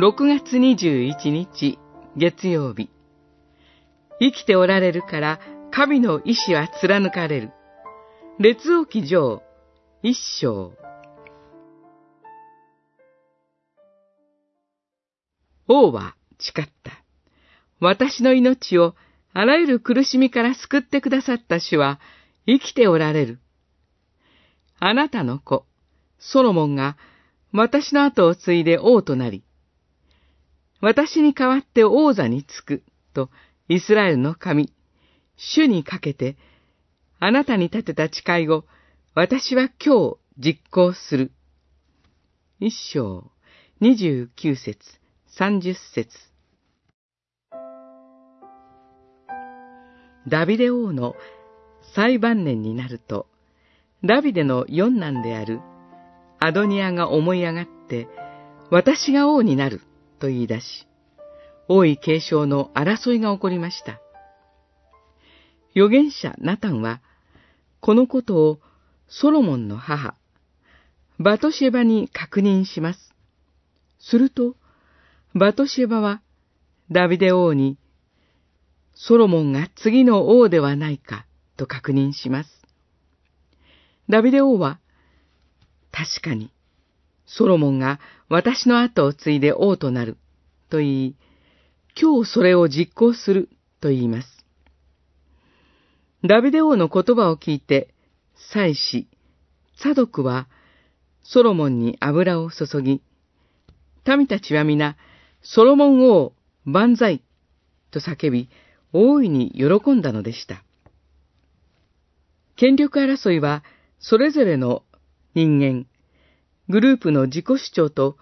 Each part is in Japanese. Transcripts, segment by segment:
6月21日月曜日生きておられるから神の意志は貫かれる。列王記上一章。王は誓った。私の命をあらゆる苦しみから救ってくださった主は生きておられる。あなたの子、ソロモンが私の後を継いで王となり、私に代わって王座につく、とイスラエルの神、主にかけて、あなたに立てた誓いを私は今日実行する。一章、二十九節、三十節。ダビデ王の最晩年になると、ダビデの四男であるアドニアが思い上がって、私が王になると言い出し、王位継承の争いが起こりました。預言者ナタンは、このことをソロモンの母、バトシェバに確認します。すると、バトシェバはダビデ王に、ソロモンが次の王ではないかと確認します。ダビデ王は、確かに、ソロモンが私の後を継いで王となる、と言い、今日それを実行する、と言います。ダビデ王の言葉を聞いて、祭司、サドクは、ソロモンに油を注ぎ、民たちは皆、ソロモン王、万歳、と叫び、大いに喜んだのでした。権力争いは、それぞれの人間、グループの自己主張と、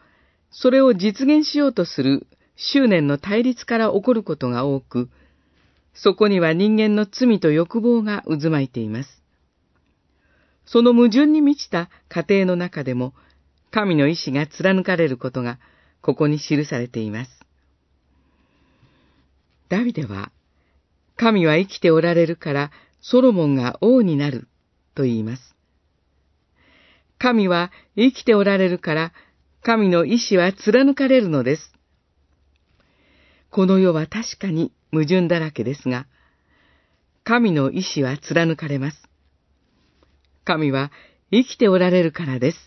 それを実現しようとする執念の対立から起こることが多く、そこには人間の罪と欲望が渦巻いています。その矛盾に満ちた過程の中でも、神の意志が貫かれることが、ここに記されています。ダビデは、神は生きておられるから、ソロモンが王になる、と言います。神は生きておられるから、神の意志は貫かれるのです。この世は確かに矛盾だらけですが、神の意志は貫かれます。神は生きておられるからです。